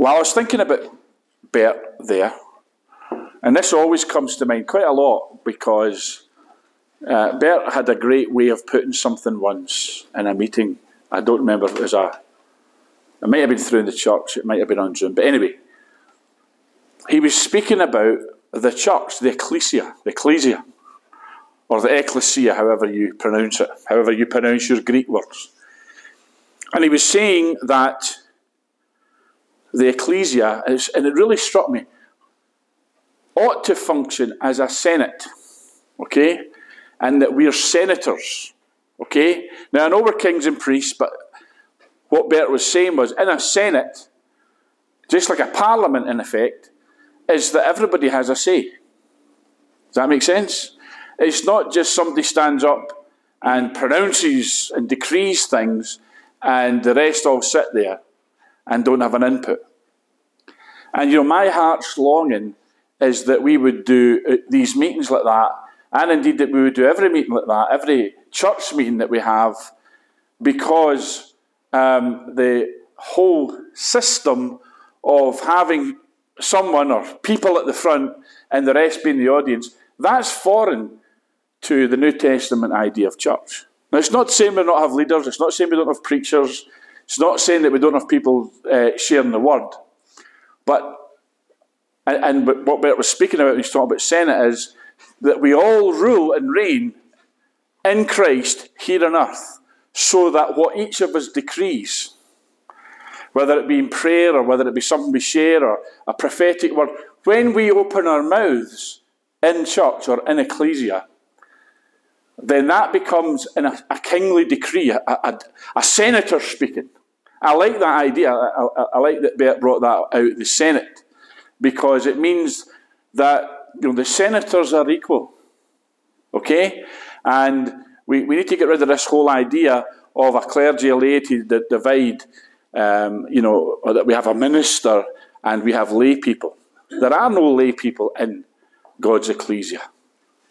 Well, I was thinking about Bert there, and this always comes to mind quite a lot because uh, Bert had a great way of putting something once in a meeting. I don't remember if it was a. It might have been through in the church. It might have been on Zoom. But anyway, he was speaking about the church, the ecclesia, the ecclesia, or the ecclesia, however you pronounce it, however you pronounce your Greek words. And he was saying that the ecclesia, and it really struck me, ought to function as a senate, okay? And that we're senators, okay? Now, I know we're kings and priests, but what Bert was saying was in a senate, just like a parliament in effect, is that everybody has a say. Does that make sense? It's not just somebody stands up and pronounces and decrees things and the rest all sit there and don't have an input. And you know, my heart's longing is that we would do uh, these meetings like that, and indeed that we would do every meeting like that, every church meeting that we have, because um, the whole system of having someone or people at the front and the rest being the audience, that's foreign to the New Testament idea of church. Now, it's not saying we don't have leaders, it's not saying we don't have preachers, it's not saying that we don't have people uh, sharing the word. But, and, and what Bert was speaking about when he's talking about Senate is that we all rule and reign in Christ here on earth, so that what each of us decrees, whether it be in prayer or whether it be something we share or a prophetic word, when we open our mouths in church or in ecclesia, then that becomes a, a kingly decree, a, a, a, senator speaking. I like that idea. I, I, I, like that Bert brought that out, the Senate, because it means that you know, the senators are equal. Okay? And we, we need to get rid of this whole idea of a clergy laity that divide, um, you know, or that we have a minister and we have lay people. There are no lay people in God's ecclesia.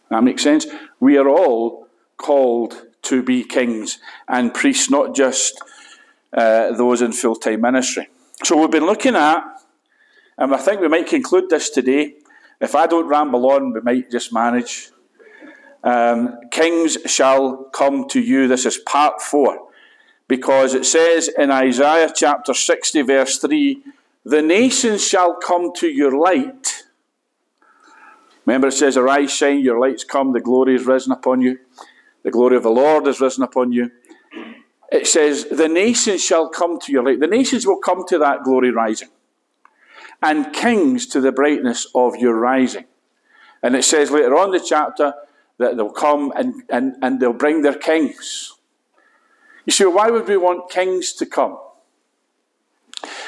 That makes sense? We are all called to be kings and priests, not just uh, those in full time ministry. So we've been looking at, and I think we might conclude this today. If I don't ramble on, we might just manage. Um, kings shall come to you. This is part four. Because it says in Isaiah chapter 60, verse 3 the nations shall come to your light Remember, it says, Arise, shine, your light's come, the glory is risen upon you. The glory of the Lord is risen upon you. It says, The nations shall come to your light. The nations will come to that glory rising, and kings to the brightness of your rising. And it says later on the chapter that they'll come and, and, and they'll bring their kings. You see, why would we want kings to come?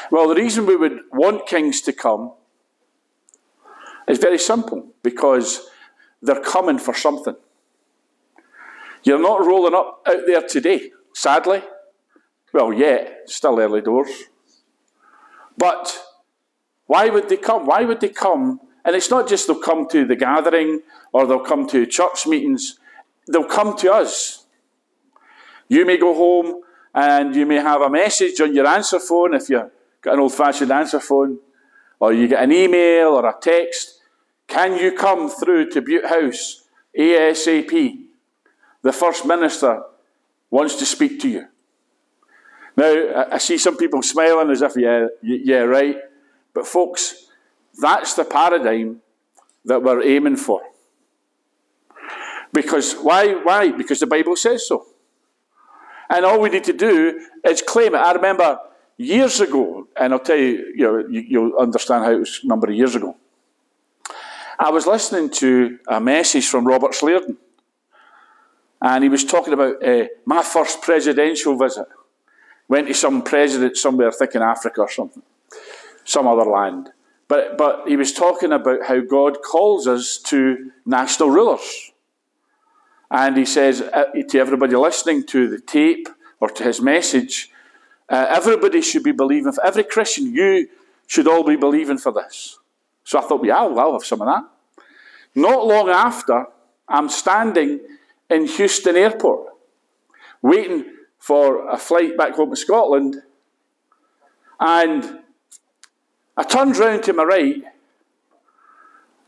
Well, the reason we would want kings to come it's very simple because they're coming for something. You're not rolling up out there today, sadly. Well, yeah, still early doors. But why would they come? Why would they come? And it's not just they'll come to the gathering or they'll come to church meetings, they'll come to us. You may go home and you may have a message on your answer phone if you've got an old fashioned answer phone or you get an email or a text. Can you come through to Bute House ASAP? The First Minister wants to speak to you. Now, I see some people smiling as if, yeah, yeah, right. But, folks, that's the paradigm that we're aiming for. Because, why? Why? Because the Bible says so. And all we need to do is claim it. I remember years ago, and I'll tell you, you know, you, will understand how it was a number of years ago. I was listening to a message from Robert Liardon, and he was talking about uh, my first presidential visit. Went to some president somewhere, I think in Africa or something, some other land. But, but he was talking about how God calls us to national rulers. And he says uh, to everybody listening to the tape or to his message, uh, everybody should be believing, for every Christian, you should all be believing for this. So I thought, yeah, I'll, I'll have some of that. Not long after, I'm standing in Houston Airport, waiting for a flight back home to Scotland, and I turns round to my right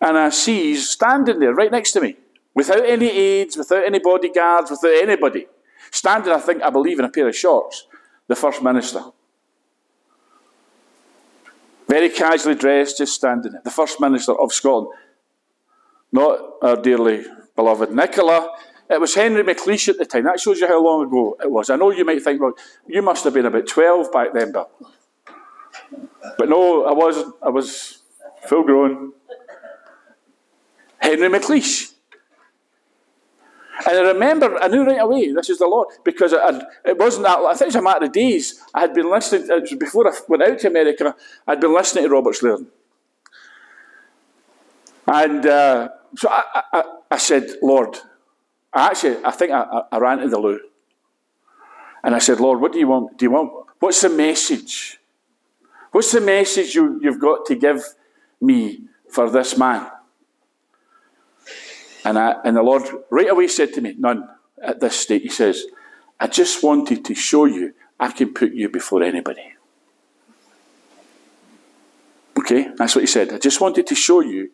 and I sees standing there right next to me, without any aides, without any bodyguards, without anybody. Standing, I think, I believe, in a pair of shorts, the First Minister. Very casually dressed, just standing there. The First Minister of Scotland. Not our dearly beloved Nicola. It was Henry McLeish at the time. That shows you how long ago it was. I know you might think, well, you must have been about 12 back then, Bill. But no, I wasn't. I was full grown. Henry McLeish. And I remember, I knew right away, this is the Lord, because it, it wasn't that, I think it was a matter of days. I had been listening, it was before I went out to America, I'd been listening to Robert Liardon. And uh, so I, I, I, said, Lord, I actually, I think I, I ran to the loo. And I said, Lord, what do you want? Do you want, what's the message? What's the message you, you've got to give me for this man? And, I, and the Lord right away said to me, None at this state. He says, I just wanted to show you I can put you before anybody. Okay, that's what he said. I just wanted to show you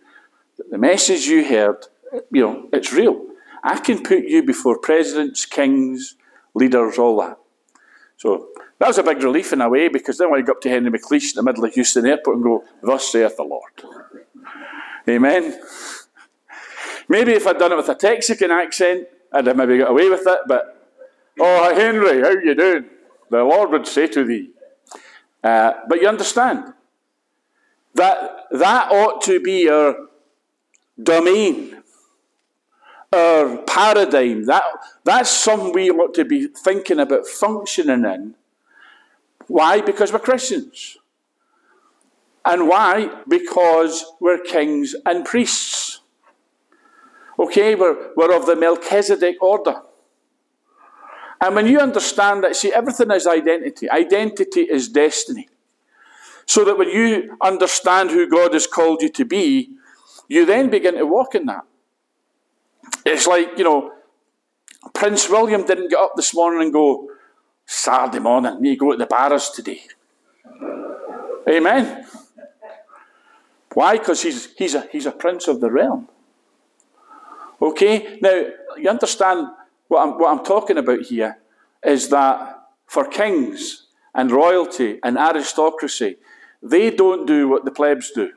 that the message you heard, you know, it's real. I can put you before presidents, kings, leaders, all that. So that was a big relief in a way because then when I got up to Henry McLeish in the middle of Houston Airport and go, Thus saith the Lord. Amen. Maybe if I'd done it with a Texican accent, I'd have maybe got away with it, but, oh, Henry, how you doing? The Lord would say to thee. Uh, but you understand, that, that ought to be our domain, our paradigm. That, that's something we ought to be thinking about functioning in. Why? Because we're Christians. And why? Because we're kings and priests. Okay, we're, we're of the Melchizedek order. And when you understand that, see, everything is identity. Identity is destiny. So that when you understand who God has called you to be, you then begin to walk in that. It's like, you know, Prince William didn't get up this morning and go, Saturday morning, me go to the bars today. Amen. Why? Because he's, he's, a, he's a prince of the realm. Okay? Now, you understand what I'm, what I'm talking about here is that for kings and royalty and aristocracy, they don't do what the plebs do.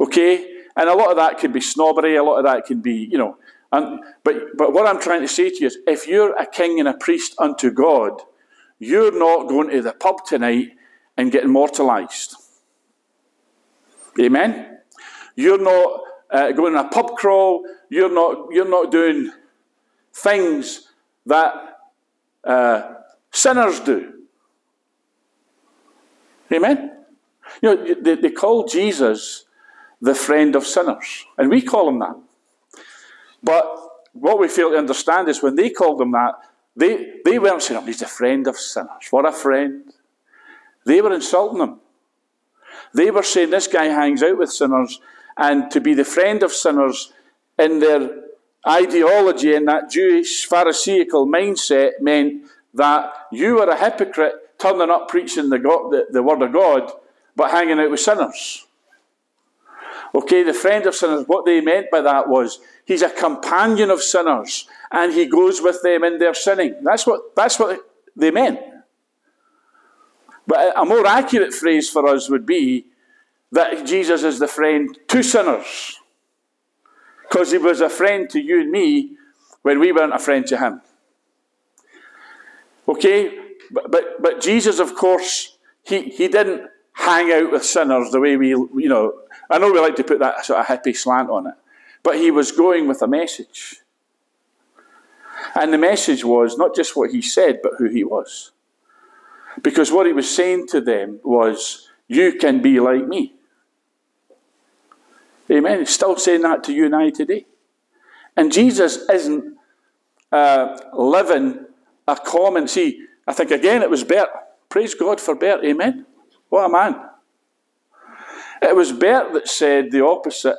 Okay? And a lot of that could be snobbery, a lot of that can be, you know. And, but, but what I'm trying to say to you is if you're a king and a priest unto God, you're not going to the pub tonight and get immortalized. Amen? You're not uh, going on a pub crawl. You're not, you're not doing things that uh, sinners do. Amen? You know, they, they call Jesus the friend of sinners, and we call him that. But what we fail to understand is when they called him that, they, they weren't saying, oh, he's a friend of sinners. What a friend. They were insulting him. They were saying, this guy hangs out with sinners and to be the friend of sinners in their ideology and that Jewish Pharisaical mindset meant that you were a hypocrite turning up preaching the, God, the, the word of God but hanging out with sinners. Okay, the friend of sinners, what they meant by that was he's a companion of sinners and he goes with them in their sinning. That's what, that's what they meant. But a more accurate phrase for us would be that Jesus is the friend to sinners. Because he was a friend to you and me when we weren't a friend to him. Okay? But, but, but Jesus, of course, he, he didn't hang out with sinners the way we, you know, I know we like to put that sort of hippie slant on it, but he was going with a message. And the message was not just what he said, but who he was. Because what he was saying to them was, You can be like me. Amen. He's still saying that to you and I today. And Jesus isn't uh, living a common. See, I think again it was Bert. Praise God for Bert. Amen. What a man. It was Bert that said the opposite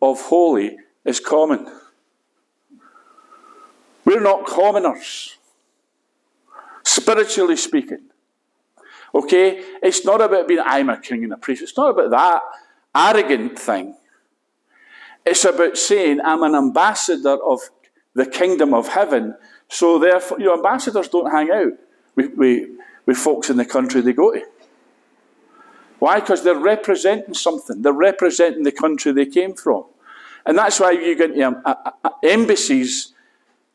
of holy is common. We're not commoners, spiritually speaking. Okay? It's not about being, I'm a king and a priest. It's not about that arrogant thing. It's about saying, I'm an ambassador of the kingdom of heaven. So therefore, you know, ambassadors don't hang out with, with, with folks in the country they go to. Why? Because they're representing something. They're representing the country they came from. And that's why you get into um, uh, uh, embassies.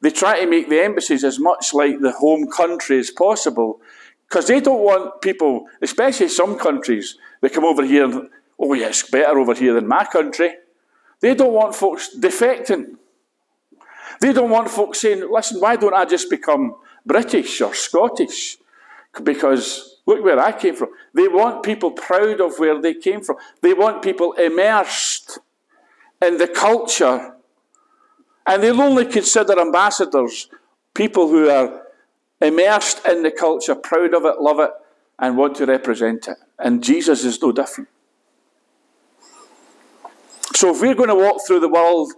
They try to make the embassies as much like the home country as possible because they don't want people, especially some countries, they come over here and, oh, yeah, it's better over here than my country. They don't want folks defecting. They don't want folks saying, listen, why don't I just become British or Scottish? Because look where I came from. They want people proud of where they came from. They want people immersed in the culture. And they'll only consider ambassadors people who are immersed in the culture, proud of it, love it, and want to represent it. And Jesus is no different. So if we're going to walk through the world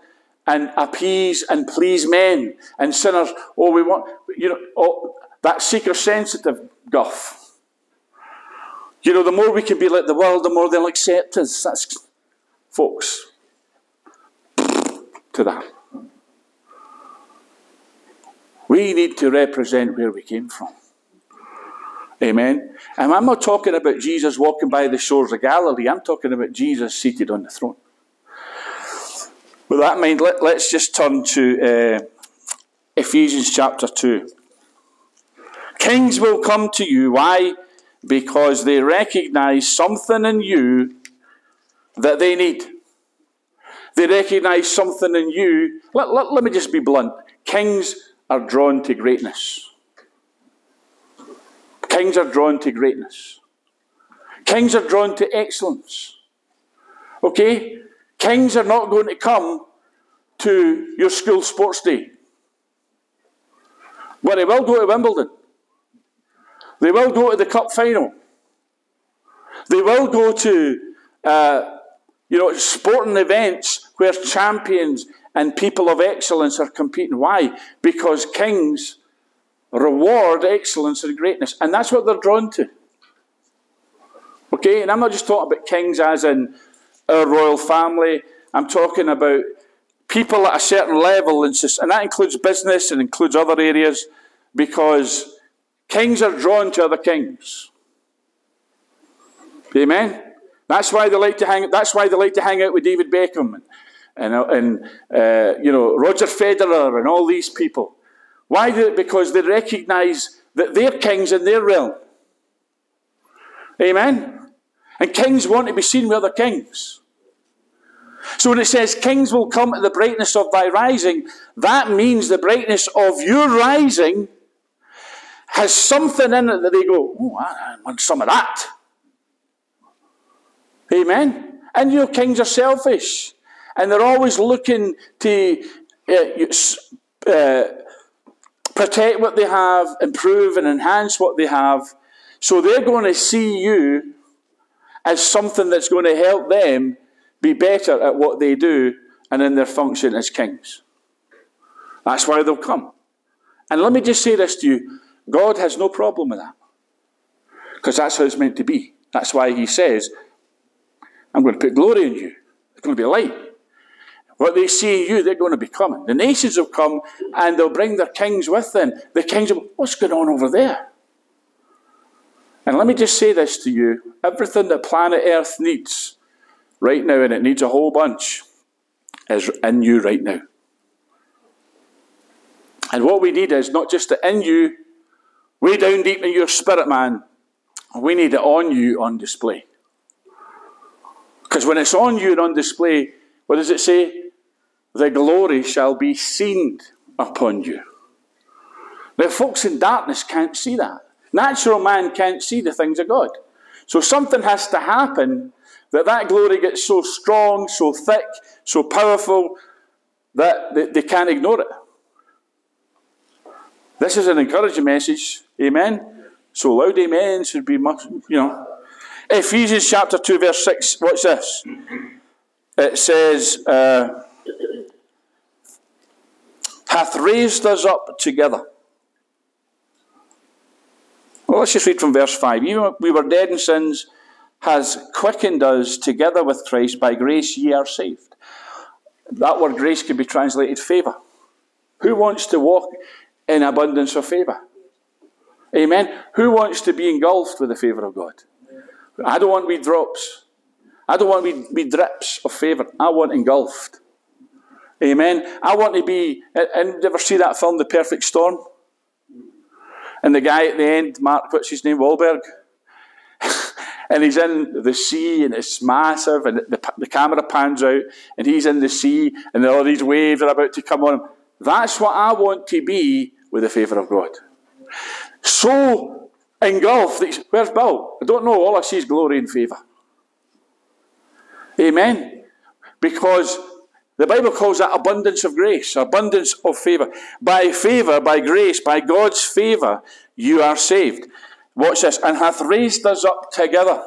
and appease and please men and sinners, oh, we want, you know, oh, that seeker sensitive guff. You know, the more we can be like the world, the more they'll accept us. That's, folks, to that. We need to represent where we came from. Amen. And I'm not talking about Jesus walking by the shores of Galilee. I'm talking about Jesus seated on the throne. With that in mind, let, us just turn to uh, Ephesians chapter 2. Kings will come to you. Why? Because they recognize something in you that they need. They recognize something in you. Let, let, let me just be blunt. Kings are drawn to greatness. Kings are drawn to greatness. Kings are drawn to excellence. Okay? Kings are not going to come to your school sports day. But they will go to Wimbledon. They will go to the cup final. They will go to, uh, you know, sporting events where champions and people of excellence are competing. Why? Because kings reward excellence and greatness, and that's what they're drawn to. Okay, and I'm not just talking about kings as in our royal family, I'm talking about people at a certain level, and that includes business and includes other areas, because kings are drawn to other kings. Amen. That's why they like to hang. That's why they like to hang out with David Beckham and, and uh, you know, Roger Federer and all these people. Why? Do, because they recognize that they're kings in their realm. Amen? And kings want to be seen with other kings. So when it says kings will come at the brightness of thy rising, that means the brightness of your rising has something in it that they go, oh, I want some of that. Amen? And your kings are selfish and they're always looking to uh, uh, protect what they have, improve and enhance what they have. So they're going to see you as something that's going to help them be better at what they do and in their function as kings. That's why they'll come. And let me just say this to you God has no problem with that. Because that's how it's meant to be. That's why He says, I'm going to put glory in you. It's going to be light. What they see in you, they're going to be coming. The nations will come and they'll bring their kings with them. The kings will, what's going on over there? And let me just say this to you everything that planet Earth needs right now, and it needs a whole bunch, is in you right now. And what we need is not just the in you, way down deep in your spirit, man. We need it on you on display. Because when it's on you and on display, what does it say? the glory shall be seen upon you. Now, folks in darkness can't see that. Natural man can't see the things of God. So something has to happen that that glory gets so strong, so thick, so powerful that they, can't ignore it. This is an encouraging message. Amen. So loud amen should be much, you know. Ephesians chapter 2, verse 6. What's this? It says, uh, hath raised us up together. Well, let's just read from verse 5. Even we were dead in sins, has quickened us together with Christ. By grace ye are saved. That word grace can be translated favour. Who wants to walk in abundance of favour? Amen. Who wants to be engulfed with the favour of God? I don't want be drops. I don't want be drips of favour. I want engulfed. Amen. I want to be. And you ever see that film, The Perfect Storm? And the guy at the end, Mark, what's his name? Wahlberg. and he's in the sea and it's massive and the, the camera pans out and he's in the sea and all these waves are about to come on him. That's what I want to be with the favour of God. So engulfed. Where's Bill? I don't know. All I see is glory and favour. Amen. Because the Bible calls that abundance of grace, abundance of favour. By favour, by grace, by God's favour, you are saved. Watch this. And hath raised us up together.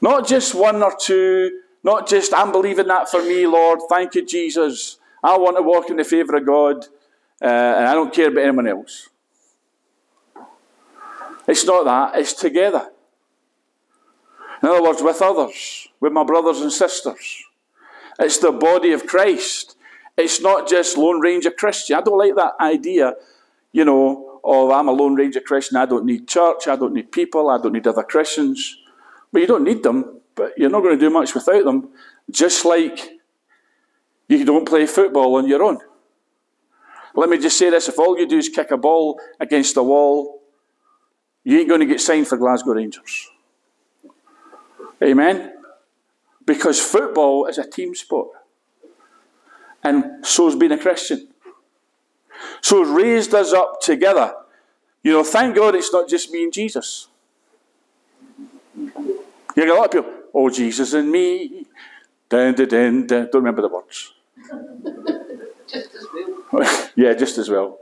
Not just one or two, not just, I'm believing that for me, Lord. Thank you, Jesus. I want to walk in the favour of God, uh, and I don't care about anyone else. It's not that, it's together. In other words, with others, with my brothers and sisters. It's the body of Christ. It's not just Lone Ranger Christian. I don't like that idea, you know, of I'm a Lone Ranger Christian. I don't need church. I don't need people. I don't need other Christians. But you don't need them, but you're not going to do much without them. Just like you don't play football on your own. Let me just say this if all you do is kick a ball against the wall, you ain't going to get signed for Glasgow Rangers. Amen? Because football is a team sport. And so's being a Christian. So has raised us up together. You know, thank God it's not just me and Jesus. You get a lot of people, oh, Jesus and me. Dun, dun, dun, dun. Don't remember the words. just as well. yeah, just as well.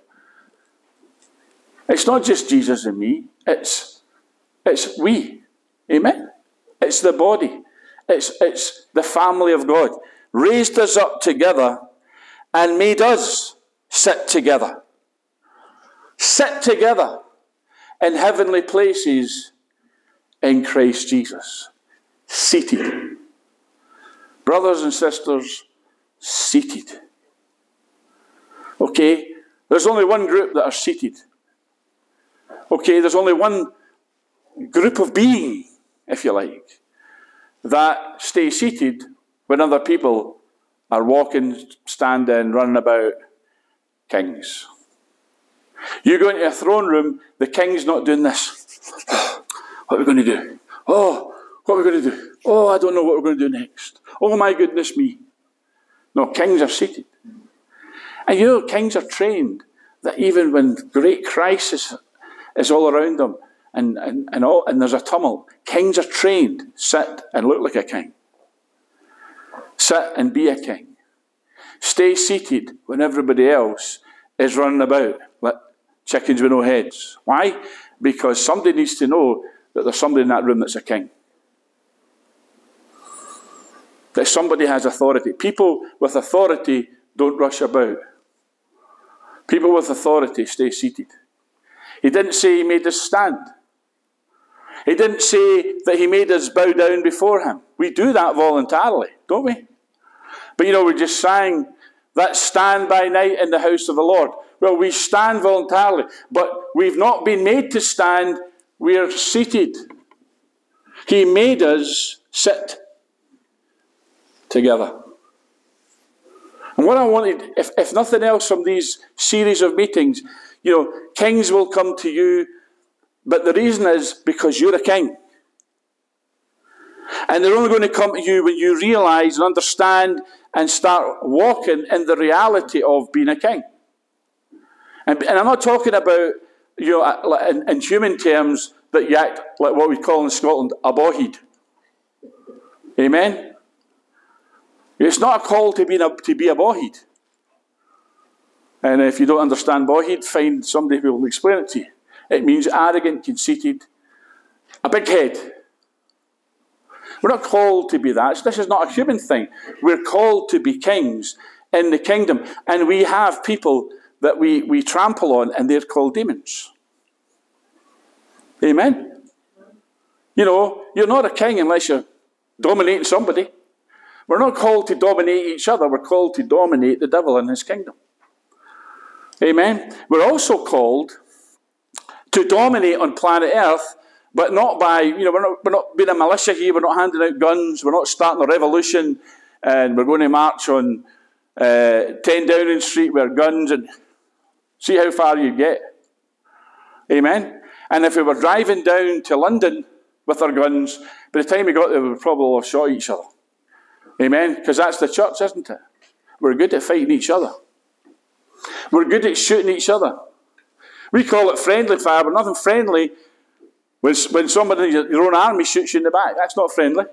It's not just Jesus and me, it's, it's we. Amen? It's the body. It's, it's the family of God. Raised us up together and made us sit together. Sit together in heavenly places in Christ Jesus. Seated. Brothers and sisters, seated. Okay, there's only one group that are seated. Okay, there's only one group of being, if you like that stay seated when other people are walking, standing, running about. Kings. You go into a throne room, the king's not doing this. what are we going to do? Oh, what are we going to do? Oh, I don't know what we're going to do next. Oh, my goodness me. No, kings are seated. And you know, kings are trained that even when great crisis is all around them, and, and, and, all, and there's a tumult. Kings are trained, sit and look like a king. Sit and be a king. Stay seated when everybody else is running about like chickens with no heads. Why? Because somebody needs to know that there's somebody in that room that's a king. That somebody has authority. People with authority don't rush about. People with authority stay seated. He didn't say he made us stand. He didn't say that he made us bow down before him. We do that voluntarily, don't we? But you know, we just sang that stand by night in the house of the Lord. Well, we stand voluntarily, but we've not been made to stand, we're seated. He made us sit together. And what I wanted, if, if nothing else from these series of meetings, you know, kings will come to you but the reason is because you're a king. And they're only going to come to you when you realize and understand and start walking in the reality of being a king. And, and I'm not talking about, you know, uh, in, in, human terms, that you act like what we call in Scotland a bohead. Amen? It's not a call to be a, to be a bohead. And if you don't understand bohead, find somebody who will explain it to you. It means arrogant, conceited, a big head. We're not called to be that. This is not a human thing. We're called to be kings in the kingdom. And we have people that we, we trample on, and they're called demons. Amen. You know, you're not a king unless you're dominating somebody. We're not called to dominate each other, we're called to dominate the devil and his kingdom. Amen. We're also called to dominate on planet Earth, but not by, you know, we're not, we're not being a militia here, we're not handing out guns, we're not starting a revolution, and we're going to march on uh, 10 Downing Street with guns and see how far you get. Amen. And if we were driving down to London with our guns, by the time we got there, we would probably have shot each other. Amen. Because that's the church, isn't it? We're good at fighting each other. We're good at shooting each other. We call it friendly fire, but nothing friendly when, when somebody your own army shoots you in the back. That's not friendly.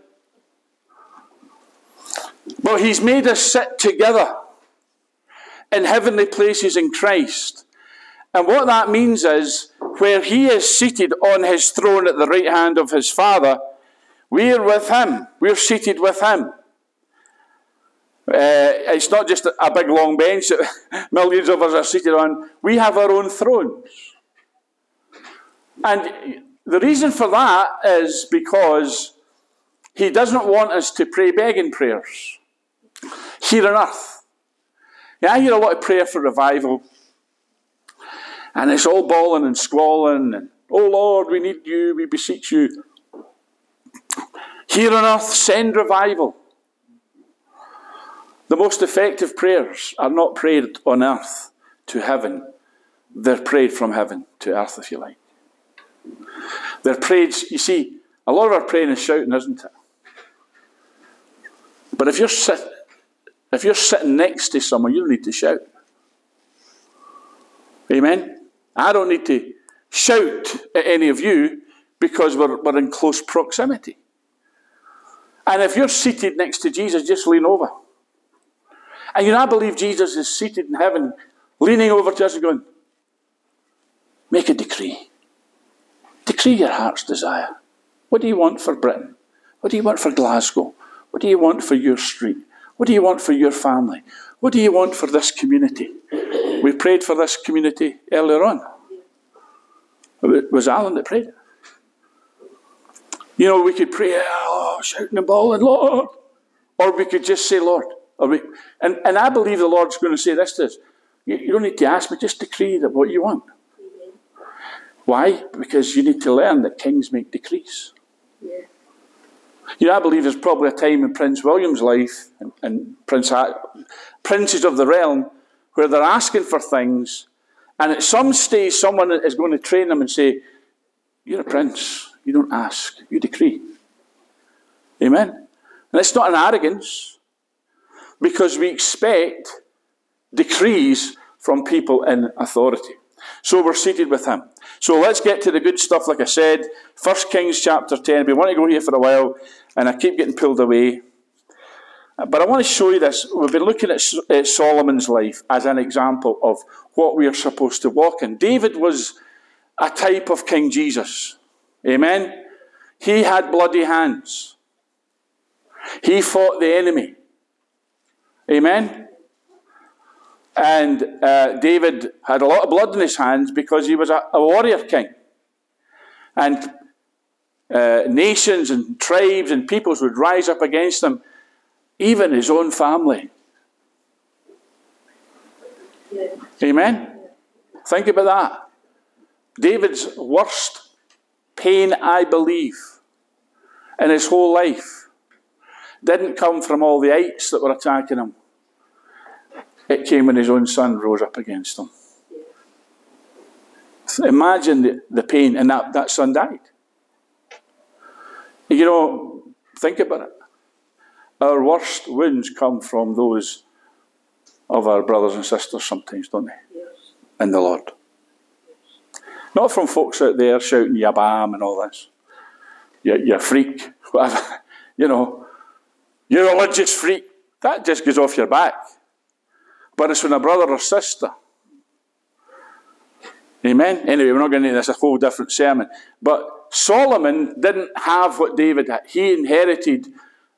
But He's made us sit together in heavenly places in Christ. And what that means is, where He is seated on His throne at the right hand of His Father, we're with Him. We're seated with Him. Uh, it's not just a big long bench that millions of us are seated on. We have our own thrones. And the reason for that is because he doesn't want us to pray begging prayers here on earth. Yeah, I hear a lot of prayer for revival. And it's all bawling and squalling and, oh Lord, we need you, we beseech you. Here on earth, send revival. The most effective prayers are not prayed on earth to heaven, they're prayed from heaven to earth, if you like. They're prayed, you see, a lot of our praying is shouting, isn't it? But if you're, sit, if you're sitting next to someone, you don't need to shout. Amen? I don't need to shout at any of you because we're, we're in close proximity. And if you're seated next to Jesus, just lean over. And you know, I believe Jesus is seated in heaven, leaning over to us and going, Make a decree. Decree your heart's desire. What do you want for Britain? What do you want for Glasgow? What do you want for your street? What do you want for your family? What do you want for this community? We prayed for this community earlier on. It was Alan that prayed. You know, we could pray, oh, shouting and bawling, Lord. Or we could just say, Lord, we, and, and I believe the Lord's going to say this to us. You, you don't need to ask, but just decree that what you want. Why? Because you need to learn that kings make decrees. Yeah. You know, I believe there's probably a time in Prince William's life and, and Prince princes of the realm where they're asking for things, and at some stage, someone is going to train them and say, You're a prince. You don't ask, you decree. Amen? And it's not an arrogance because we expect decrees from people in authority. So we're seated with him. So let's get to the good stuff, like I said. 1 Kings chapter 10. We want to go here for a while, and I keep getting pulled away. But I want to show you this. We've been looking at Solomon's life as an example of what we are supposed to walk in. David was a type of King Jesus. Amen? He had bloody hands. He fought the enemy. Amen? And uh, David had a lot of blood in his hands because he was a, a warrior king. And uh, nations and tribes and peoples would rise up against him, even his own family. Amen? Think about that. David's worst pain, I believe, in his whole life didn't come from all the ites that were attacking him. It came when his own son rose up against him. Imagine the, the pain, and that, that son died. You know, think about it. Our worst wounds come from those of our brothers and sisters sometimes, don't they? Yes. In the Lord. Not from folks out there shouting yabam and all this. You, you freak, whatever. You know, you're a religious freak. That just goes off your back. But it's when a brother or sister. Amen? Anyway, we're not going into this, a whole different sermon. But Solomon didn't have what David had. He inherited,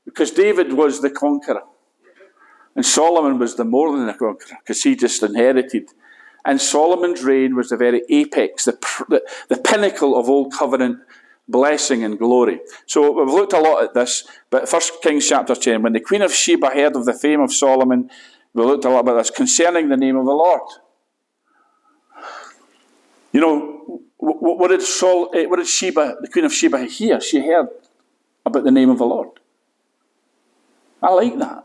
because David was the conqueror. And Solomon was the more than a conqueror, because he just inherited And Solomon's reign was the very apex, the, the, the pinnacle of Old Covenant blessing and glory. So we've looked a lot at this, but First Kings chapter 10, when the Queen of Sheba heard of the fame of Solomon, we looked a lot about this concerning the name of the Lord. You know, what did, Sol, eh, what did Sheba, the Queen of Sheba, hear? She heard about the name of the Lord. I like that.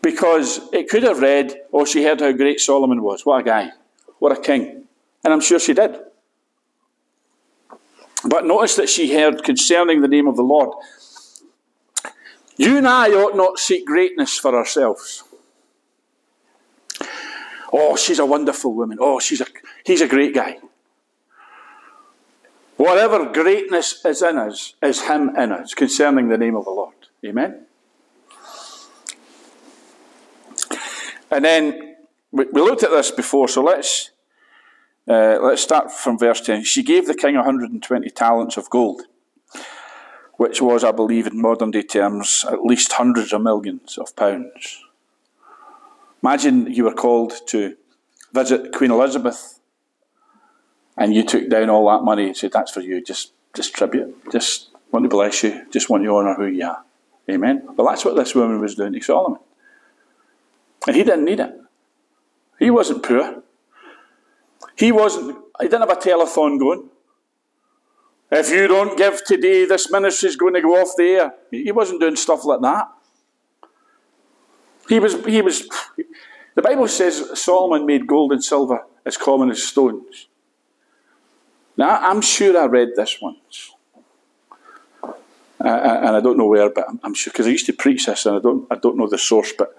Because it could have read, oh, she heard how great Solomon was. What a guy. What a king. And I'm sure she did. But notice that she heard concerning the name of the Lord. You and I ought not seek greatness for ourselves. Oh, she's a wonderful woman. Oh, she's a, he's a great guy. Whatever greatness is in us is him in us concerning the name of the Lord. Amen? And then we, we looked at this before, so let's uh, let's start from verse 10. She gave the king 120 talents of gold, which was, I believe, in modern day terms, at least hundreds of millions of pounds. Imagine you were called to visit Queen Elizabeth and you took down all that money and said, That's for you, just, just tribute, just want to bless you, just want to honour who you are. Amen. But that's what this woman was doing to Solomon. And he didn't need it. He wasn't poor. He wasn't, he didn't have a telethon going. If you don't give today, this ministry is going to go off the air. He wasn't doing stuff like that. He was, he was, the Bible says Solomon made gold and silver as common as stones. Now, I'm sure I read this once. Uh, and I don't know where, but I'm sure, because I used to preach this and I don't, I don't know the source, but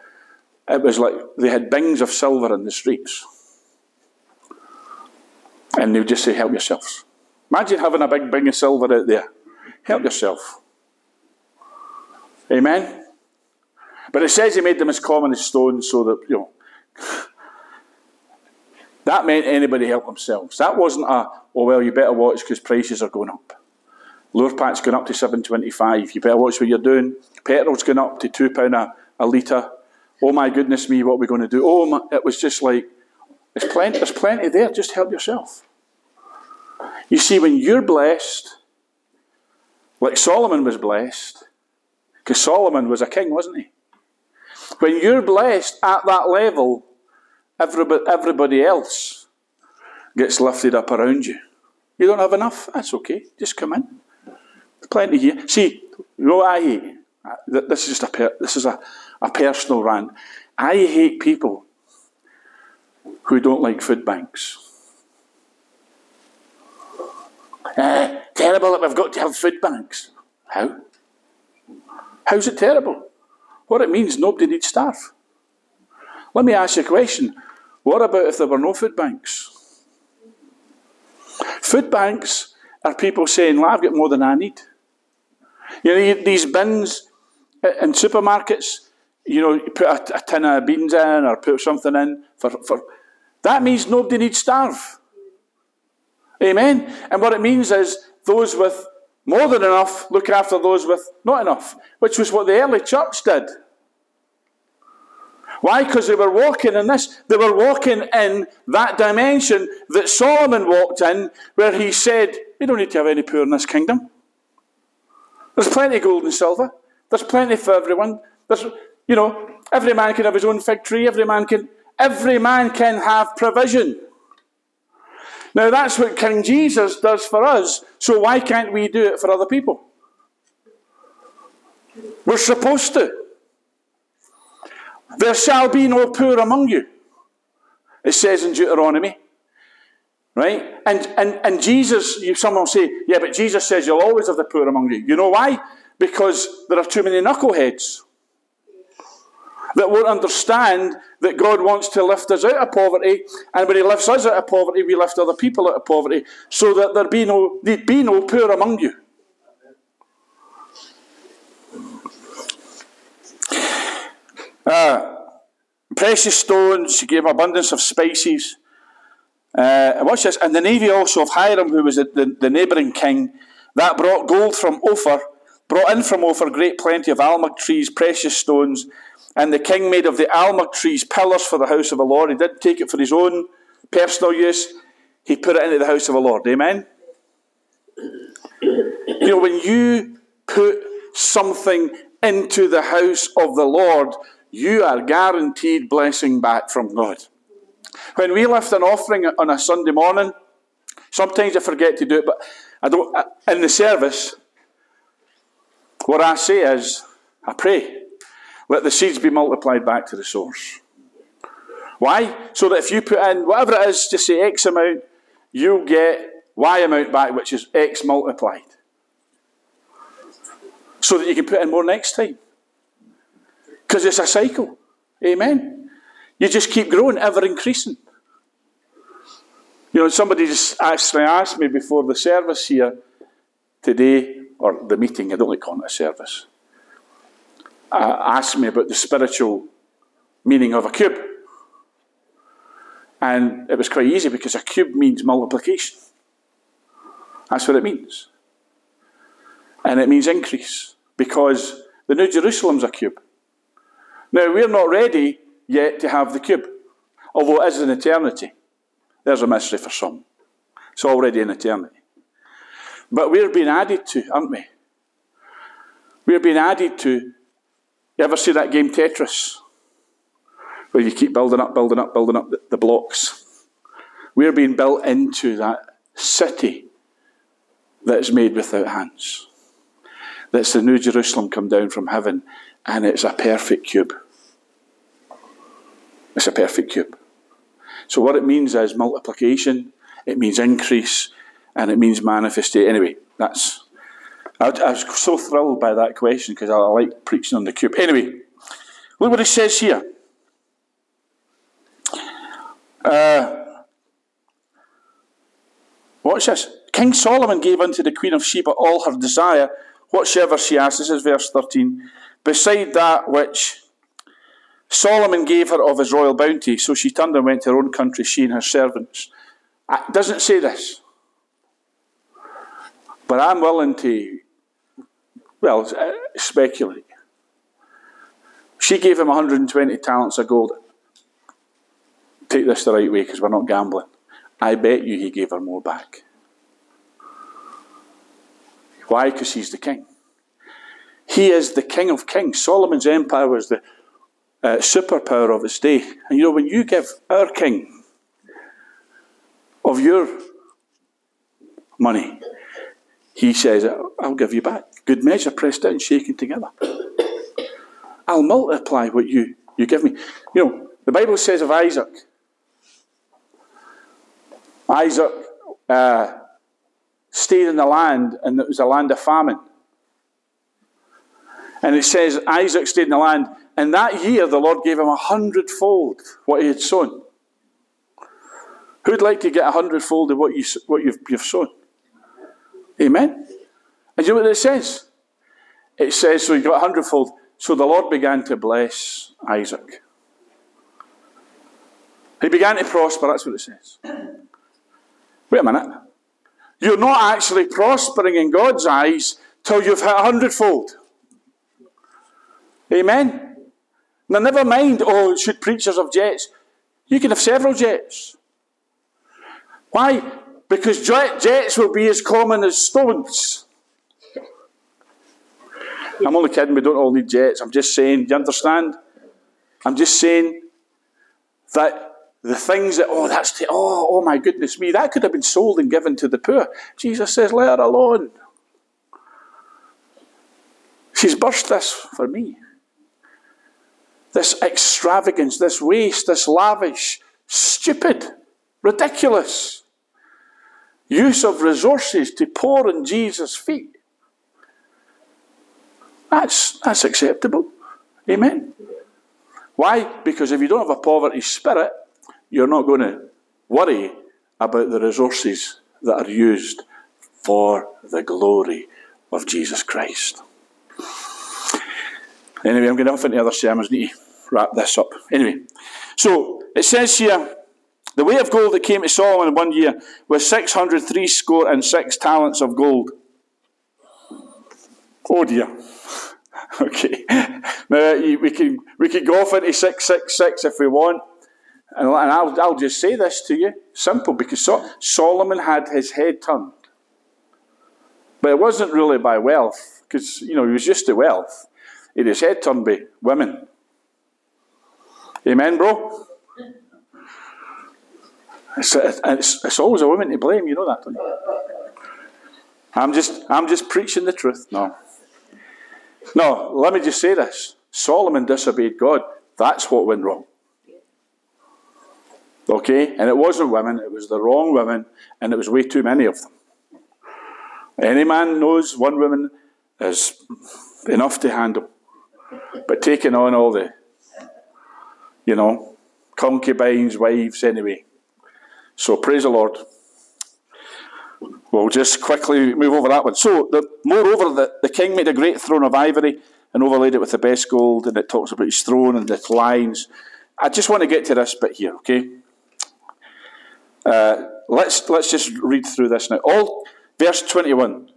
it was like they had bings of silver in the streets. And they just say, help yourselves. Imagine having a big bing of silver out there. Help yourself. Amen? But it says he made them as common as stones so that, you know, that meant anybody help themselves. That wasn't a, oh, well, you better watch because prices are going up. Lurpak's going up to 7.25. You better watch what you're doing. Petrol's going up to £2 a, a litre. Oh my goodness me, what are we going to do? Oh, my, it was just like, there's plenty, there's plenty there, just help yourself. You see, when you're blessed, like Solomon was blessed, because Solomon was a king, wasn't he? When you're blessed at that level, everybody, else gets lifted up around you. You don't have enough? That's okay. Just come in. There's plenty here. See, you know I hate? Uh, this is just a this is a, a personal rant. I hate people who don't like food banks. Uh, terrible that we've got to have food banks. How? How's it terrible? What it means, nobody needs staff. Let me ask you a question. What about if there were no food banks? Food banks are people saying, well, I've got more than I need. You know, these bins in supermarkets, you know, you put a, a tin of beans in or put something in for, for that means nobody needs starve. Amen? And what it means is those with more than enough look after those with not enough, which was what the early church did. Why? Because they were walking in this. They were walking in that dimension that Solomon walked in, where he said, We don't need to have any poor in this kingdom. There's plenty of gold and silver. There's plenty for everyone. There's, you know, every man can have his own fig tree. Every man can, every man can have provision. Now that's what King Jesus does for us, so why can't we do it for other people? We're supposed to. There shall be no poor among you. It says in Deuteronomy. Right? And, and, and Jesus, you, someone will say, yeah, but Jesus says you'll always have the poor among you. You know why? Because there are too many knuckleheads that won't understand that God wants to lift us out of poverty, and when He lifts us out of poverty, we lift other people out of poverty, so that there be no there be no poor among you. Uh, precious stones, she gave abundance of spices. Uh, watch this. And the navy also of Hiram, who was the, the, the neighbouring king, that brought gold from Ophir, brought in from Ophir great plenty of almug trees, precious stones, And the king made of the almug trees pillars for the house of the Lord. He didn't take it for his own personal use, he put it into the house of the Lord. Amen? You know, when you put something into the house of the Lord, you are guaranteed blessing back from God. When we lift an offering on a Sunday morning, sometimes I forget to do it, but I don't. In the service, what I say is, I pray, let the seeds be multiplied back to the source. Why? So that if you put in whatever it is, just say X amount, you'll get Y amount back, which is X multiplied. So that you can put in more next time. Because it's a cycle. Amen. You just keep growing, ever increasing. You know, somebody just actually asked me before the service here today, or the meeting, I don't like calling it a service, uh, asked me about the spiritual meaning of a cube. And it was quite easy because a cube means multiplication. That's what it means. And it means increase because the New Jerusalem's a cube. Now, we're not ready yet to have the cube, although it is an eternity. There's a mystery for some. It's already an eternity. But we're being added to, aren't we? We're being added to. You ever see that game Tetris? Where you keep building up, building up, building up the, the blocks. We're being built into that city that's made without hands. That's the New Jerusalem come down from heaven, and it's a perfect cube. It's a perfect cube. So what it means is multiplication, it means increase, and it means manifestation. Anyway, that's. I, I, was so thrilled by that question because I, I like preaching on the cube. Anyway, look what it says here. Uh, watch this. King Solomon gave unto the queen of Sheba all her desire, whatsoever she asked. This is verse 13. Beside that which Solomon gave her of his royal bounty, so she turned and went to her own country, she and her servants. It doesn't say this. But I'm willing to, well, uh, speculate. She gave him 120 talents of gold. Take this the right way because we're not gambling. I bet you he gave her more back. Why? Because he's the king. He is the king of kings. Solomon's empire was the uh, superpower of his day. And you know, when you give our king of your money, he says, I'll give you back. Good measure, pressed down, shaken together. I'll multiply what you, you give me. You know, the Bible says of Isaac, Isaac uh, stayed in the land, and it was a land of famine. And it says Isaac stayed in the land, and that year the Lord gave him a hundredfold what he had sown. Who'd like to get a hundredfold of what, you, what you've, you've sown? Amen? And you know what it says? It says, so he got a hundredfold. So the Lord began to bless Isaac. He began to prosper, that's what it says. Wait a minute. You're not actually prospering in God's eyes till you've hit a hundredfold. Amen? Now, never mind, oh, should preachers have jets? You can have several jets. Why? Because jets will be as common as stones. I'm only kidding, we don't all need jets. I'm just saying, do you understand? I'm just saying that the things that, oh, that's, t- oh, oh my goodness me, that could have been sold and given to the poor. Jesus says, let her alone. She's burst this for me. This extravagance, this waste, this lavish, stupid, ridiculous use of resources to pour in Jesus' feet. That's, that's acceptable. Amen. Why? Because if you don't have a poverty spirit, you're not going to worry about the resources that are used for the glory of Jesus Christ. Anyway, I'm going to off into other sermons. Need to wrap this up. Anyway, so it says here the weight of gold that came to Solomon in one year was 603 score and six talents of gold. Oh dear. Okay. Now, we can, we can go off into 666 if we want. And I'll, I'll just say this to you. Simple, because Solomon had his head turned. But it wasn't really by wealth, because, you know, he was used to wealth. He had his head turned by women. Amen, bro? It's, it's, it's always a woman to blame, you know that, don't you? I'm just, I'm just preaching the truth. No. No, let me just say this. Solomon disobeyed God. That's what went wrong. Okay? And it wasn't women, it was the wrong women, and it was way too many of them. Any man knows one woman is enough to handle. But taking on all the, you know, concubines, wives, anyway. So praise the Lord. We'll just quickly move over that one. So, the, moreover, the, the king made a great throne of ivory and overlaid it with the best gold, and it talks about his throne and its lines. I just want to get to this bit here, okay? Uh, let's let's just read through this now. All verse twenty-one.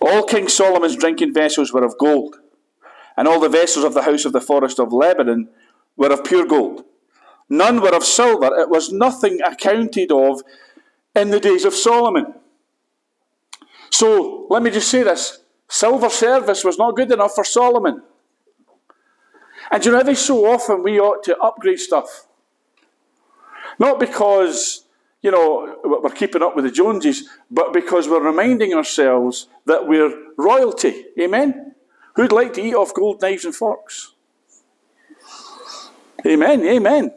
All King Solomon's drinking vessels were of gold, and all the vessels of the house of the forest of Lebanon were of pure gold. None were of silver. It was nothing accounted of in the days of Solomon. So let me just say this silver service was not good enough for Solomon. And you know, every so often we ought to upgrade stuff. Not because, you know, we're keeping up with the Joneses, but because we're reminding ourselves that we're royalty. Amen? Who'd like to eat off gold knives and forks? Amen, amen.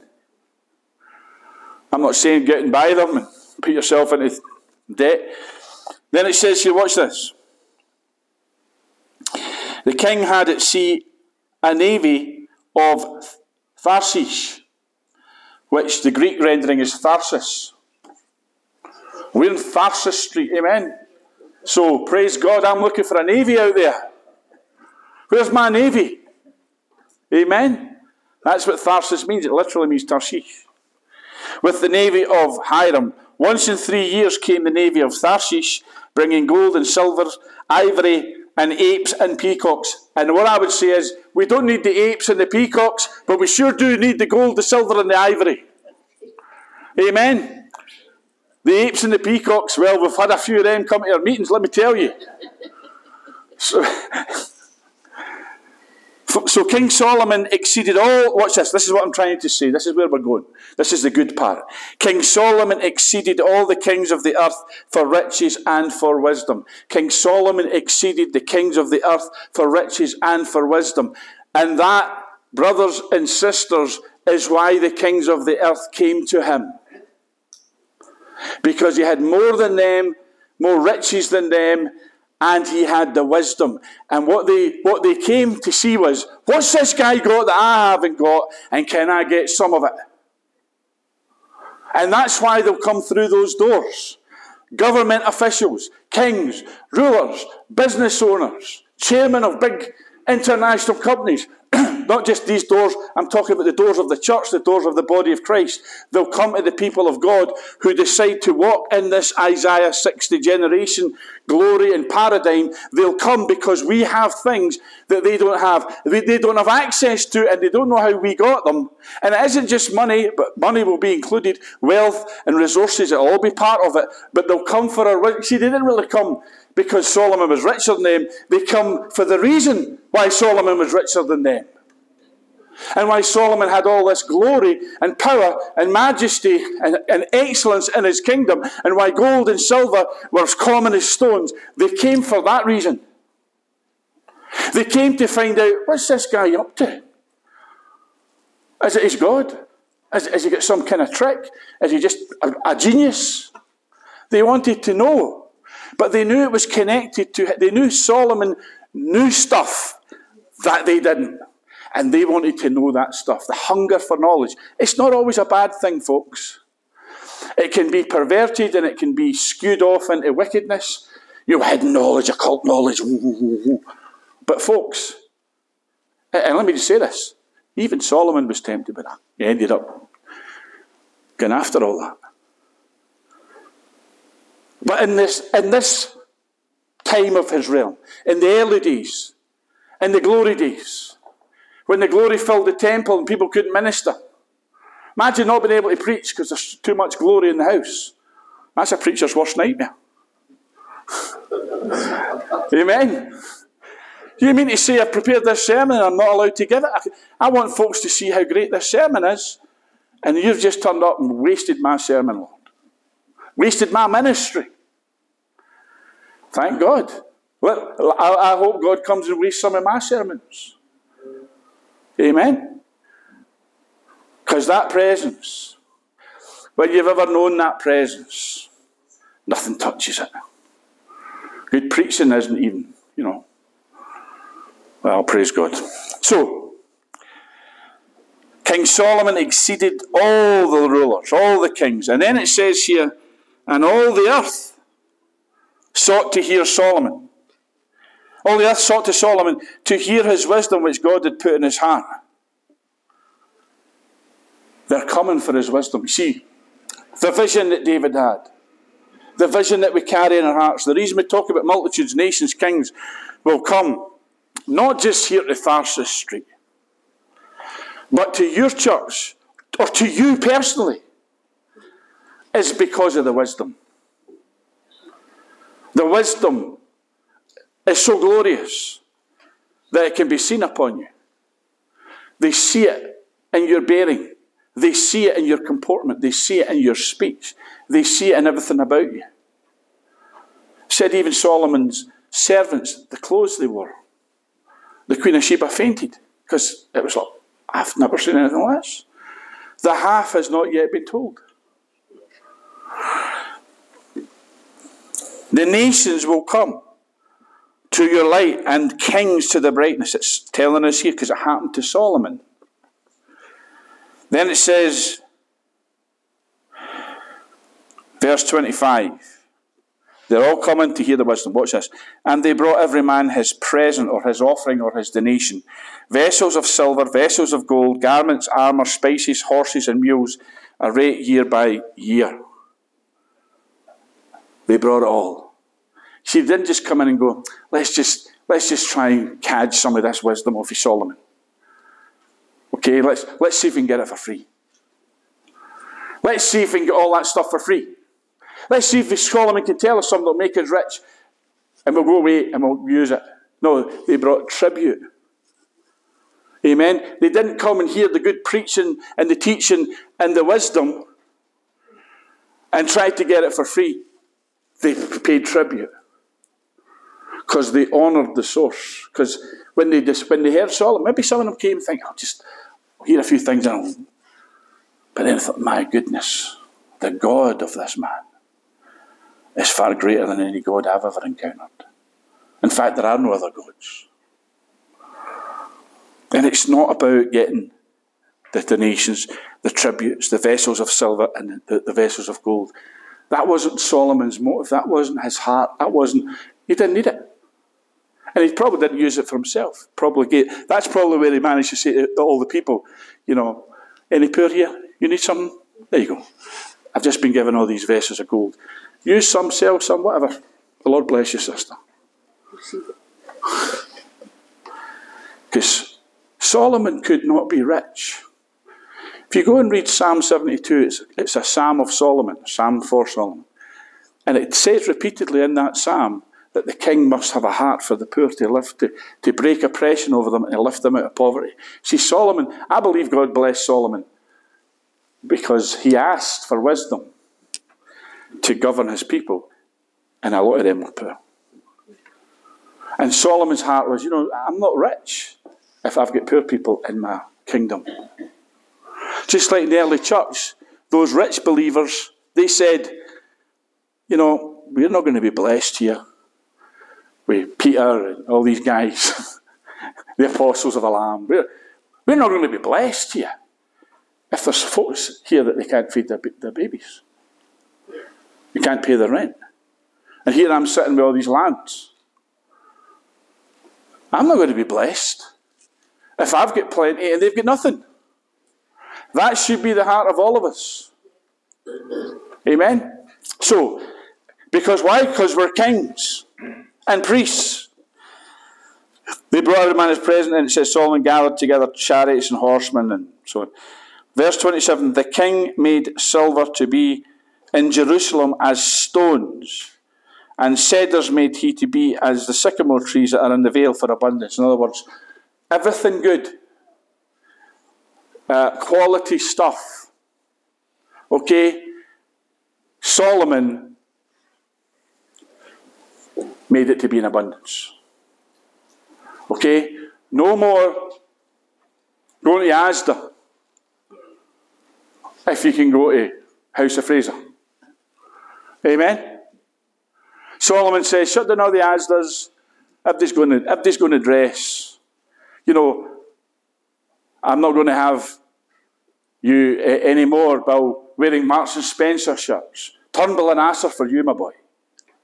I'm not saying getting by them and put yourself into debt. Then it says here, watch this. The king had at sea a navy of Tharsis, which the Greek rendering is Tharsis. We're in Tharsis Street, amen. So praise God, I'm looking for a navy out there. Where's my navy? Amen. That's what Tharsis means. It literally means Tarshish. With the navy of Hiram, once in three years came the navy of Tharshish, bringing gold and silver, ivory, and apes and peacocks. And what I would say is, we don't need the apes and the peacocks, but we sure do need the gold, the silver, and the ivory. Amen. The apes and the peacocks, well, we've had a few of them come to our meetings, let me tell you. So, so King Solomon exceeded all. Watch this. This is what I'm trying to say. This is where we're going. This is the good part. King Solomon exceeded all the kings of the earth for riches and for wisdom. King Solomon exceeded the kings of the earth for riches and for wisdom. And that, brothers and sisters, is why the kings of the earth came to him. Because he had more than them, more riches than them, and he had the wisdom. And what they, what they came to see was, what's this guy got that I haven't got, and can I get some of it? And that's why they'll come through those doors. Government officials, kings, rulers, business owners, chairmen of big international companies, not just these doors, I'm talking about the doors of the church, the doors of the body of Christ. They'll come to the people of God who decide to walk in this Isaiah 60 generation glory and paradigm. They'll come because we have things that they don't have. They don't have access to and they don't know how we got them. And it isn't just money, but money will be included, wealth and resources, it'll all be part of it. But they'll come for a, see, they didn't really come because Solomon was richer than them. They come for the reason why Solomon was richer than them. And why Solomon had all this glory and power and majesty and, and excellence in his kingdom, and why gold and silver were as common as stones. They came for that reason. They came to find out what's this guy up to? Is it his God? Has, has he got some kind of trick? Is he just a, a genius? They wanted to know. But they knew it was connected to, they knew Solomon knew stuff that they didn't. And they wanted to know that stuff. The hunger for knowledge. It's not always a bad thing, folks. It can be perverted and it can be skewed off into wickedness. You know, hidden knowledge, occult knowledge. But, folks, and let me just say this even Solomon was tempted by that. He ended up going after all that. But in this, in this time of his realm, in the early days, in the glory days, when the glory filled the temple and people couldn't minister. Imagine not being able to preach because there's too much glory in the house. That's a preacher's worst nightmare. Amen. You mean to say I've prepared this sermon and I'm not allowed to give it? I want folks to see how great this sermon is. And you've just turned up and wasted my sermon. Wasted my ministry. Thank God. Well, I, I hope God comes and wastes some of my sermons. Amen. Because that presence, when you've ever known that presence, nothing touches it. Good preaching isn't even, you know. Well, praise God. So, King Solomon exceeded all the rulers, all the kings. And then it says here, and all the earth sought to hear Solomon. All the earth sought to Solomon to hear his wisdom which God had put in his heart. They're coming for his wisdom. See, the vision that David had, the vision that we carry in our hearts, the reason we talk about multitudes, nations, kings will come not just here to Tharsis Street, but to your church or to you personally, is because of the wisdom. The wisdom is so glorious that it can be seen upon you. They see it in your bearing. They see it in your comportment. They see it in your speech. They see it in everything about you. Said even Solomon's servants, the clothes they wore. The Queen of Sheba fainted because it was like, I've never seen anything this. The half has not yet been told. The nations will come to your light and kings to the brightness. It's telling us here because it happened to Solomon. Then it says, verse 25, they're all coming to hear the wisdom. Watch this. And they brought every man his present or his offering or his donation vessels of silver, vessels of gold, garments, armour, spices, horses, and mules, a rate year by year. They brought it all. She didn't just come in and go, let's just, let's just try and catch some of this wisdom off of Solomon. Okay, let's, let's see if we can get it for free. Let's see if we can get all that stuff for free. Let's see if Solomon can tell us something that'll make us rich. And we'll go away and we'll use it. No, they brought tribute. Amen. They didn't come and hear the good preaching and the teaching and the wisdom and try to get it for free. They paid tribute. Because they honoured the source. Because when they, when they heard Solomon, maybe some of them came and think, I'll oh, just hear a few things. And but then I thought, my goodness, the God of this man is far greater than any God I've ever encountered. In fact, there are no other gods. And it's not about getting the donations, the tributes, the vessels of silver and the, the vessels of gold. That wasn't Solomon's motive. That wasn't his heart. That wasn't, he didn't need it. And he probably didn't use it for himself. Probably that's probably where he managed to say to all the people, you know, any poor here? You need something? There you go. I've just been given all these vessels of gold. Use some, sell some, whatever. The Lord bless you, sister. Because Solomon could not be rich. If you go and read Psalm 72, it's, it's a psalm of Solomon, psalm for Solomon. And it says repeatedly in that psalm that the king must have a heart for the poor to lift, to, to break oppression over them and lift them out of poverty. See, Solomon, I believe God blessed Solomon because he asked for wisdom to govern his people, and a lot of them were poor. And Solomon's heart was, you know, I'm not rich if I've got poor people in my kingdom. Just like in the early church, those rich believers, they said, you know, we're not going to be blessed here with Peter and all these guys, the apostles of the Lamb. We're, we're not going to be blessed here if there's folks here that they can't feed their, their babies. You can't pay their rent. And here I'm sitting with all these lands. I'm not going to be blessed if I've got plenty and they've got nothing. That should be the heart of all of us. Amen? So, because why? Because we're kings. and priests. They brought a man as present, and it says Solomon gathered together chariots and horsemen and so on. Verse 27 The king made silver to be in Jerusalem as stones, and cedars made he to be as the sycamore trees that are in the vale for abundance. In other words, everything good, uh, quality stuff. Okay? Solomon made it to be in abundance. Okay? No more going to Asda if you can go to House of Fraser. Amen? Solomon says, shut down all the Asdas. Everybody's going to, everybody's going to dress. You know, I'm not going to have you uh, anymore, Bill, wearing Marks and Spencer shirts. Turnbull and Asser for you, my boy.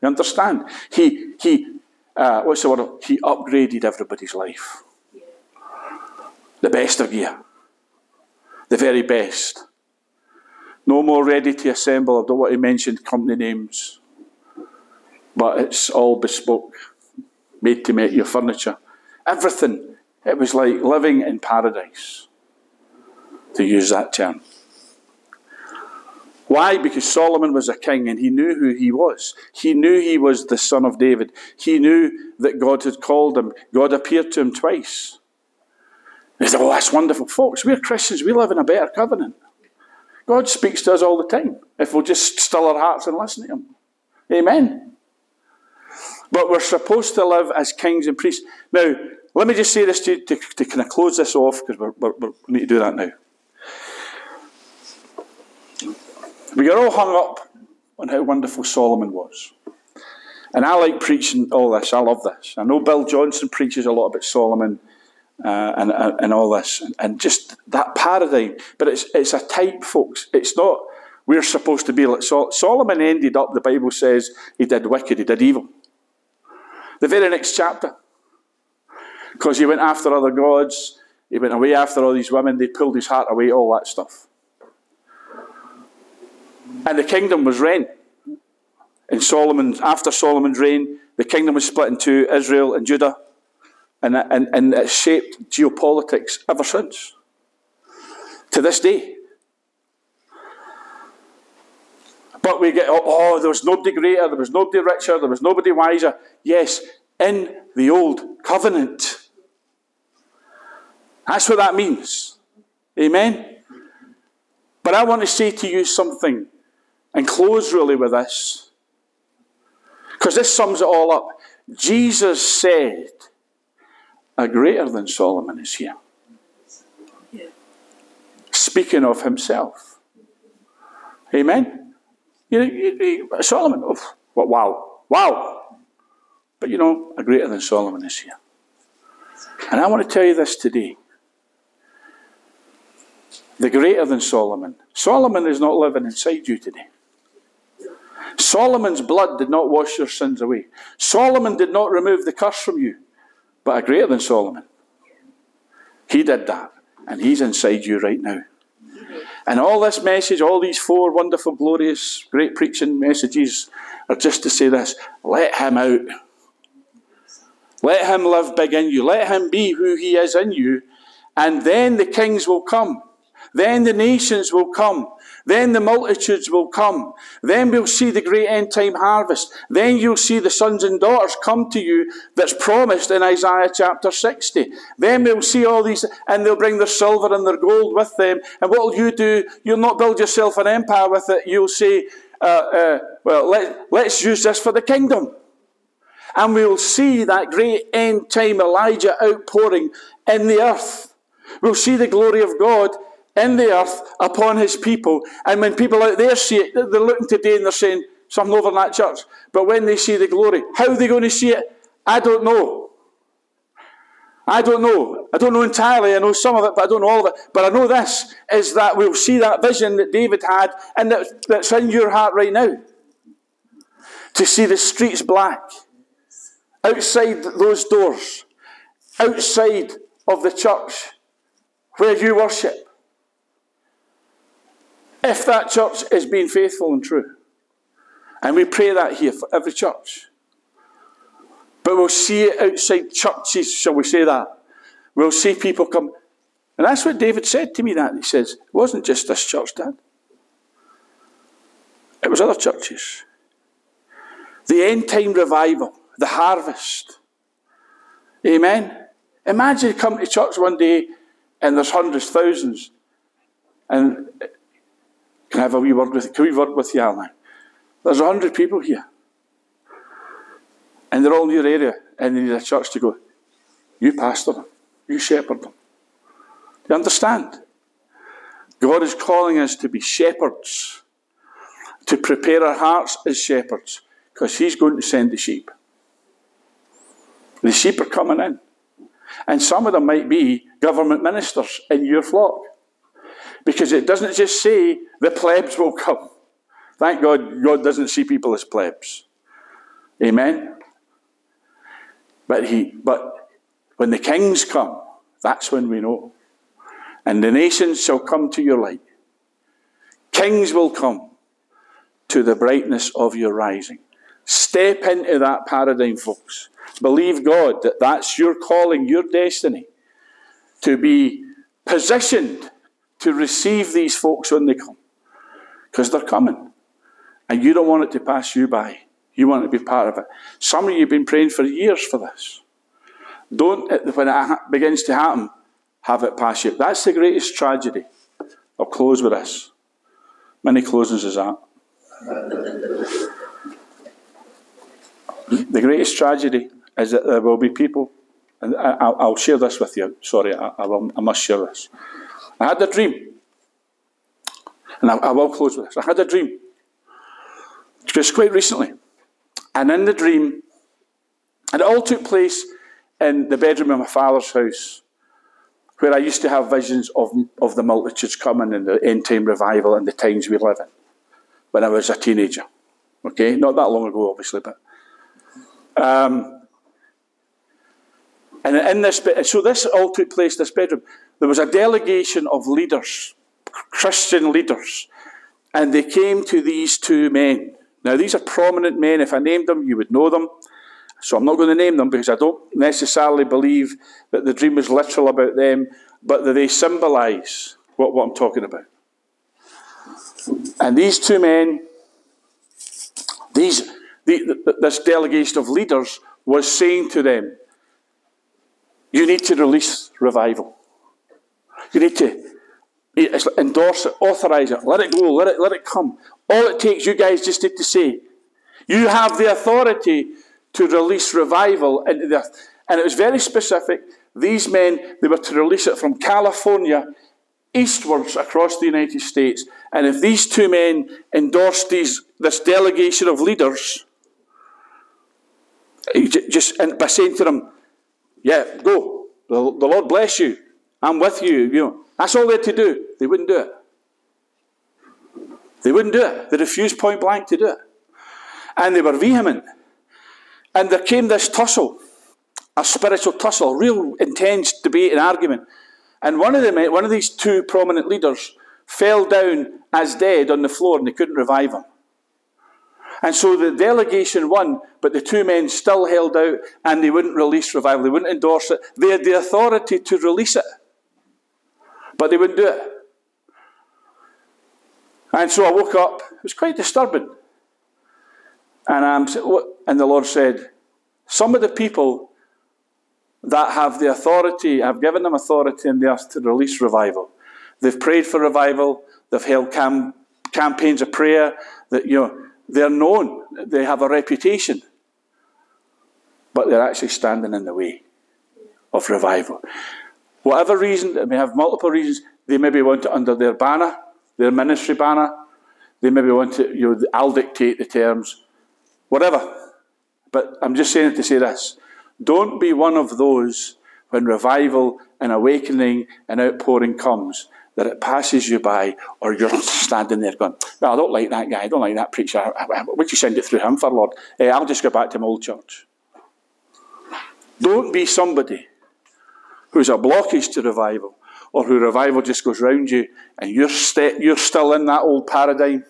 You understand? He, he uh, what's the word? He upgraded everybody's life. The best of gear. The very best. No more ready to assemble. I don't want to mention company names. But it's all bespoke, made to make your furniture. Everything. It was like living in paradise, to use that term. Why? Because Solomon was a king and he knew who he was. He knew he was the son of David. He knew that God had called him. God appeared to him twice. He said, Oh, that's wonderful. Folks, we're Christians. We live in a better covenant. God speaks to us all the time if we'll just still our hearts and listen to Him. Amen. But we're supposed to live as kings and priests. Now, let me just say this to, to, to kind of close this off because we need to do that now. We get all hung up on how wonderful Solomon was. And I like preaching all this. I love this. I know Bill Johnson preaches a lot about Solomon uh, and, and, and all this, and, and just that paradigm. But it's, it's a type, folks. It's not, we're supposed to be like Sol- Solomon ended up, the Bible says, he did wicked, he did evil. The very next chapter. Because he went after other gods, he went away after all these women, they pulled his heart away, all that stuff. And the kingdom was rent. In Solomon, after Solomon's reign, the kingdom was split into Israel and Judah and, and, and it shaped geopolitics ever since. To this day. But we get, oh, oh, there was nobody greater, there was nobody richer, there was nobody wiser. Yes, in the old covenant. That's what that means. Amen? But I want to say to you something and close really with this. Because this sums it all up. Jesus said, a greater than Solomon is here. Speaking of himself. Amen? You, you, you, Solomon, oh, wow, wow. But you know, a greater than Solomon is here. And I want to tell you this today. The greater than Solomon. Solomon is not living inside you today. Solomon's blood did not wash your sins away. Solomon did not remove the curse from you but a greater than Solomon. He did that, and he's inside you right now. And all this message, all these four wonderful, glorious, great preaching messages are just to say this let him out. Let him live big in you. Let him be who he is in you. And then the kings will come. Then the nations will come. Then the multitudes will come. Then we'll see the great end time harvest. Then you'll see the sons and daughters come to you that's promised in Isaiah chapter 60. Then we'll see all these, and they'll bring their silver and their gold with them. And what will you do? You'll not build yourself an empire with it. You'll say, uh, uh, well, let, let's use this for the kingdom. And we'll see that great end time Elijah outpouring in the earth. We'll see the glory of God in the earth upon his people. And when people out there see it, they're looking today and they're saying, something over in that church. But when they see the glory, how are they going to see it? I don't know. I don't know. I don't know entirely. I know some of it, but I don't know all of it. But I know this is that we'll see that vision that David had and that, that's in your heart right now. To see the streets black. Outside those doors. Outside of the church where you worship if that church is being faithful and true. And we pray that here for every church. But we'll see it outside churches, shall we say that? We'll see people come. And that's what David said to me that. He says, it wasn't just this church, Dad. It was other churches. The end time revival, the harvest. Amen. Imagine coming to church one day and there's hundreds, thousands, and can I have a wee word with can we work with you, Alan? There's a hundred people here. And they're all in your area, and they need a church to go. You pastor them. You shepherd them. You understand? God is calling us to be shepherds, to prepare our hearts as shepherds, because He's going to send the sheep. The sheep are coming in. And some of them might be government ministers in your flock. Because it doesn't just say the plebs will come. Thank God God doesn't see people as plebs. Amen. But he but when the kings come, that's when we know. And the nations shall come to your light. Kings will come to the brightness of your rising. Step into that paradigm, folks. Believe God that that's your calling, your destiny, to be positioned to receive these folks when they come. Because they're coming. And you don't want it to pass you by. You want to be part of it. Some of you have been praying for years for this. Don't, when it begins to happen, have it pass you. That's the greatest tragedy. I'll close with this. Many closings is that. the greatest tragedy is that there will be people, and I, will share this with you. Sorry, I, I, will, I must share this. I had a dream. And I, I will close with this. I had a dream. Just quite recently. And in the dream, and it all took place in the bedroom of my father's house, where I used to have visions of, of the multitudes coming and the end time revival and the times we live in when I was a teenager. Okay, not that long ago, obviously, but. Um, and in this, so this all took place, this bedroom. There was a delegation of leaders, Christian leaders, and they came to these two men. Now, these are prominent men. If I named them, you would know them. So I'm not going to name them because I don't necessarily believe that the dream was literal about them, but that they symbolize what, what I'm talking about. And these two men, these, the, this delegation of leaders was saying to them, You need to release revival. You need to eh, endorse it, authorize it, let it go, let it, let it come. All it takes, you guys just need to say, you have the authority to release revival into the earth. And it was very specific. These men, they were to release it from California eastwards across the United States. And if these two men endorsed these, this delegation of leaders, eh, just and by saying to them, yeah, go. The, the Lord bless you. I'm with you. You know, that's all they had to do. They wouldn't do it. They wouldn't do it. They refused point blank to do it. And they were vehement. And there came this tussle, a spiritual tussle, a real intense debate and argument. And one of them, one of these two prominent leaders, fell down as dead on the floor and they couldn't revive him. And so the delegation won, but the two men still held out and they wouldn't release revival. They wouldn't endorse it. They had the authority to release it, but they wouldn't do it. And so I woke up. It was quite disturbing. And, I'm, and the Lord said, Some of the people that have the authority, I've given them authority in the earth to release revival. They've prayed for revival, they've held cam- campaigns of prayer, that, you know, they're known, they have a reputation, but they're actually standing in the way of revival. Whatever reason, they may have multiple reasons, they maybe want it under their banner, their ministry banner, they maybe want to, you know, I'll dictate the terms. Whatever. But I'm just saying it to say this. Don't be one of those when revival and awakening and outpouring comes that it passes you by or you're standing there going, Well, I don't like that guy, I don't like that preacher. Would you send it through him for Lord? Hey, I'll just go back to my old church. Don't be somebody who's a blockage to revival or who revival just goes round you and you're, st- you're still in that old paradigm.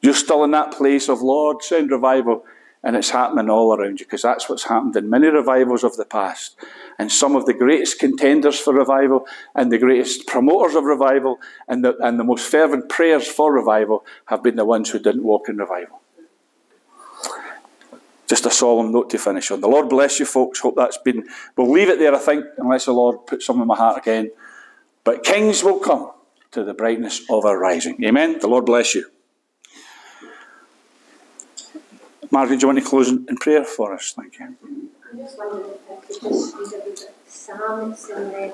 You're still in that place of, Lord, send revival. And it's happening all around you because that's what's happened in many revivals of the past. And some of the greatest contenders for revival and the greatest promoters of revival and the, and the most fervent prayers for revival have been the ones who didn't walk in revival. Just a solemn note to finish on. The Lord bless you, folks. Hope that's been. We'll leave it there, I think, unless the Lord puts some in my heart again. But kings will come to the brightness of our rising. Amen. The Lord bless you. Margaret, do you want to close in prayer for us? Thank you. I just if I could just read a bit of Psalm. It's in the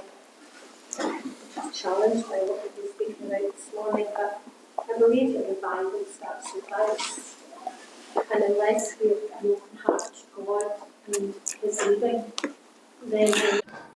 by what we've been speaking about this morning, but I believe that the Bible starts with us. And unless we have an open heart to God and His leading, then